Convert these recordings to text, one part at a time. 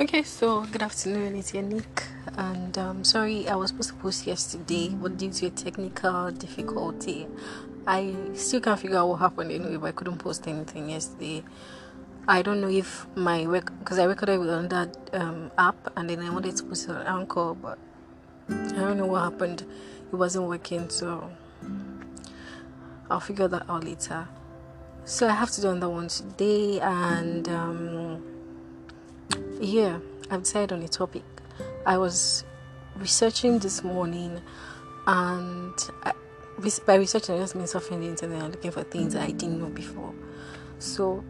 Okay, so good afternoon, it's Yannick, and um, sorry I was supposed to post yesterday, but due to a technical difficulty, I still can't figure out what happened anyway. But I couldn't post anything yesterday. I don't know if my work because I recorded on that um, app, and then I wanted to post it on Anchor, but I don't know what happened. It wasn't working, so I'll figure that out later. So I have to do another one today, and. Um, yeah, I've decided on a topic. I was researching this morning, and I, by researching, I just mean surfing the internet and looking for things I didn't know before. So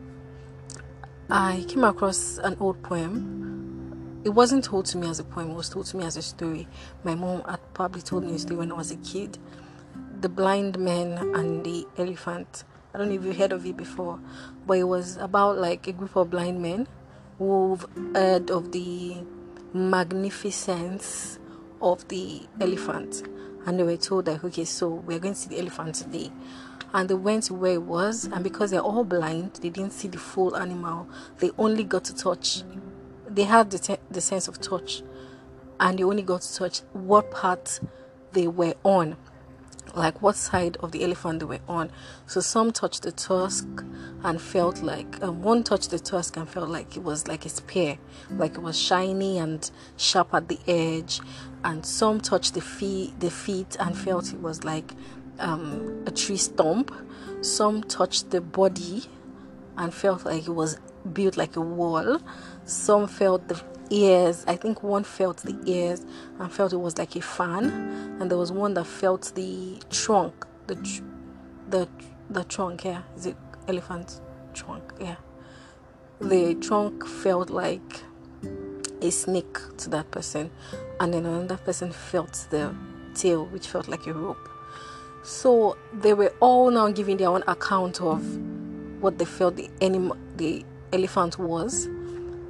I came across an old poem. It wasn't told to me as a poem, it was told to me as a story. My mom had probably told me a story when I was a kid. The Blind Man and the Elephant. I don't know if you heard of it before, but it was about like a group of blind men who've heard of the magnificence of the elephant. And they were told that okay so we're going to see the elephant today. And they went to where it was and because they're all blind they didn't see the full animal. They only got to touch they had the, te- the sense of touch. And they only got to touch what part they were on like what side of the elephant they were on. So some touched the tusk and felt like um, one touched the tusk and felt like it was like a spear, like it was shiny and sharp at the edge, and some touched the feet, the feet and felt it was like um, a tree stump. Some touched the body and felt like it was built like a wall. Some felt the ears. I think one felt the ears and felt it was like a fan, and there was one that felt the trunk, the tr- the the trunk. Yeah, is it elephant trunk? Yeah, the trunk felt like a snake to that person, and then another person felt the tail, which felt like a rope. So they were all now giving their own account of what they felt the animal, the elephant was,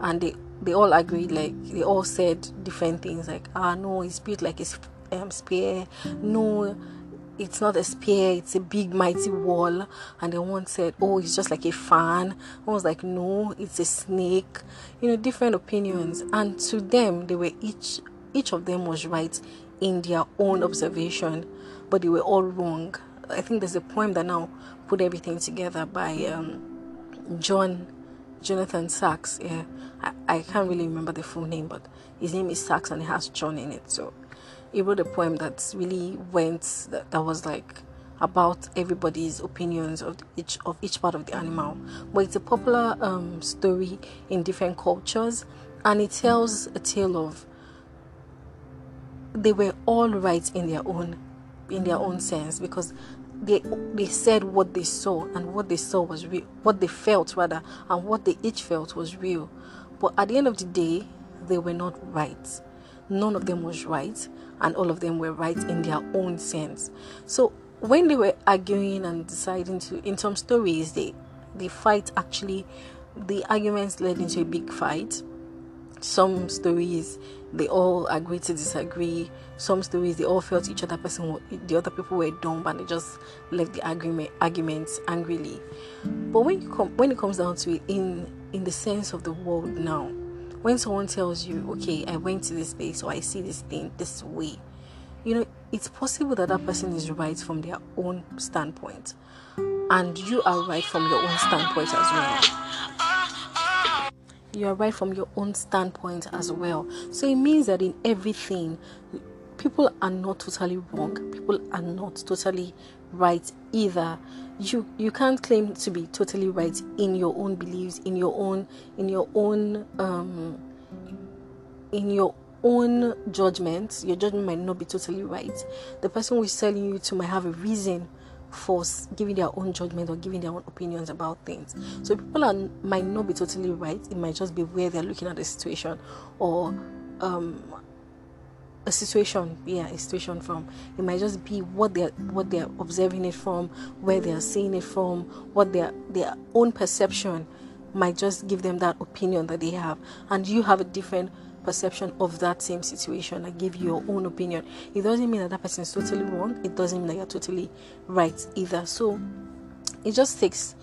and they they all agreed like they all said different things like ah no it's built like a um, spear. No it's not a spear it's a big mighty wall. And then one said oh it's just like a fan. One was like no it's a snake. You know different opinions. And to them they were each each of them was right in their own observation but they were all wrong. I think there's a poem that now put everything together by um, john Jonathan Sacks. Yeah, I, I can't really remember the full name, but his name is Sacks and it has John in it. So he wrote a poem that really went that, that was like about everybody's opinions of each of each part of the animal. But it's a popular um, story in different cultures, and it tells a tale of they were all right in their own in their own sense because they they said what they saw and what they saw was real what they felt rather and what they each felt was real but at the end of the day they were not right none of them was right and all of them were right in their own sense so when they were arguing and deciding to in some stories they the fight actually the arguments led into a big fight some stories they all agreed to disagree. Some stories they all felt each other person, the other people were dumb, and they just left the argument arguments angrily. But when you come, when it comes down to it, in in the sense of the world now, when someone tells you, "Okay, I went to this place, or I see this thing this way," you know, it's possible that that person is right from their own standpoint, and you are right from your own standpoint as well. You are right from your own standpoint as well. So it means that in everything, people are not totally wrong. People are not totally right either. You you can't claim to be totally right in your own beliefs, in your own in your own um in your own judgment. Your judgment might not be totally right. The person who is telling you to might have a reason for giving their own judgment or giving their own opinions about things. So people are, might not be totally right. It might just be where they're looking at the situation or um, a situation, yeah, a situation from. It might just be what they're what they're observing it from, where they're seeing it from, what their their own perception might just give them that opinion that they have, and you have a different perception of that same situation and give you your own opinion. It doesn't mean that that person is totally wrong. It doesn't mean that you're totally right either. So it just takes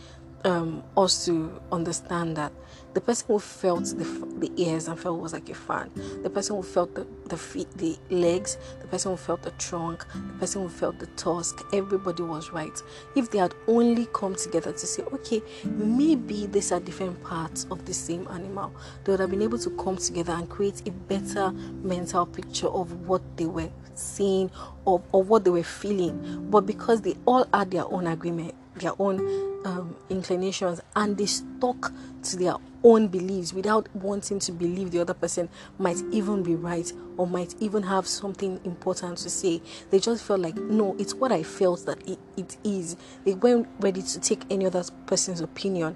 um, us to understand that the person who felt the, the ears and felt was like a fan, the person who felt the, the feet, the legs, the person who felt the trunk, the person who felt the tusk, everybody was right. If they had only come together to say, okay, maybe these are different parts of the same animal, they would have been able to come together and create a better mental picture of what they were seeing or, or what they were feeling. But because they all had their own agreement, their own um, inclinations and they stuck to their own beliefs without wanting to believe the other person might even be right or might even have something important to say. They just felt like, no, it's what I felt that it, it is. They weren't ready to take any other person's opinion.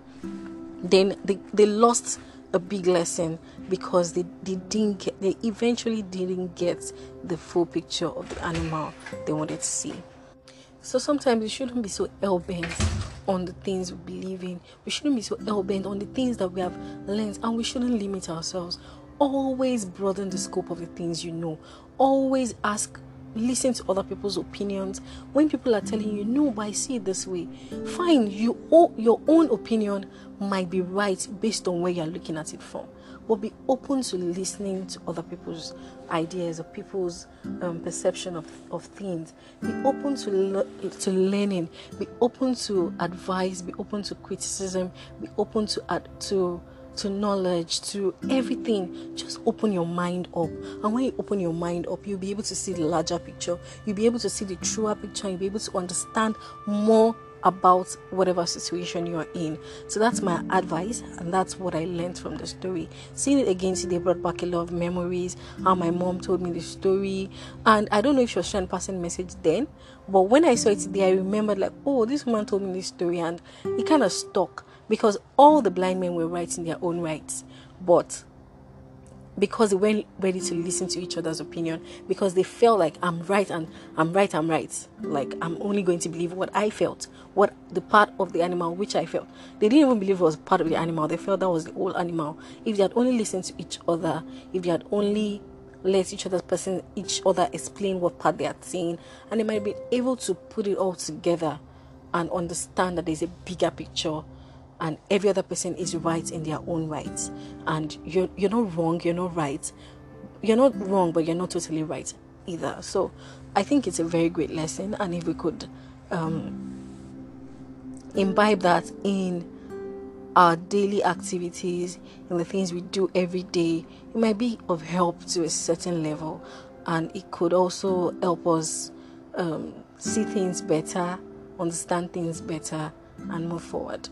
Then they, they lost a big lesson because they, they didn't get, they eventually didn't get the full picture of the animal they wanted to see. So sometimes we shouldn't be so hell bent on the things we believe in. We shouldn't be so hell bent on the things that we have learned, and we shouldn't limit ourselves. Always broaden the scope of the things you know. Always ask, listen to other people's opinions. When people are telling you, no, but I see it this way, fine. You your own opinion might be right based on where you're looking at it from be open to listening to other people's ideas or people's um, perception of, of things. Be open to le- to learning. Be open to advice. Be open to criticism. Be open to add to to knowledge, to everything. Just open your mind up. And when you open your mind up, you'll be able to see the larger picture. You'll be able to see the truer picture. You'll be able to understand more about whatever situation you're in. So that's my advice, and that's what I learned from the story. Seeing it again today brought back a lot of memories. How my mom told me the story, and I don't know if she was trying to pass a message then, but when I saw it today, I remembered like, oh, this woman told me this story, and it kind of stuck because all the blind men were right in their own rights, but because they weren't ready to listen to each other's opinion because they felt like I'm right and I'm right, I'm right. Like I'm only going to believe what I felt, what the part of the animal which I felt. They didn't even believe it was part of the animal, they felt that was the whole animal. If they had only listened to each other, if they had only let each other person each other explain what part they had seen, and they might be able to put it all together and understand that there's a bigger picture and every other person is right in their own rights and you're you're not wrong you're not right. You're not wrong but you're not totally right either. So i think it's a very great lesson and if we could um, imbibe that in our daily activities in the things we do every day it might be of help to a certain level. And it could also help us um, see things better understand things better and move forward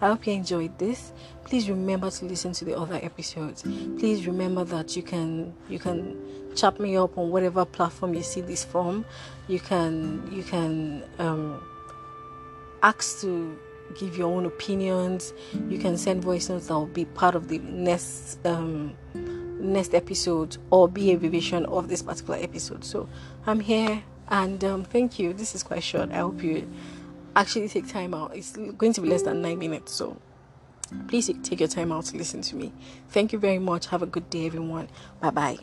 I hope you enjoyed this. Please remember to listen to the other episodes. Please remember that you can you can chat me up on whatever platform you see this from. You can you can um, ask to give your own opinions. You can send voice notes that will be part of the next um, next episode or be a revision of this particular episode. So I'm here and um, thank you. This is quite short. I hope you actually take time out. It's going to be less than nine minutes, so please take your time out to listen to me. Thank you very much. Have a good day, everyone. Bye bye.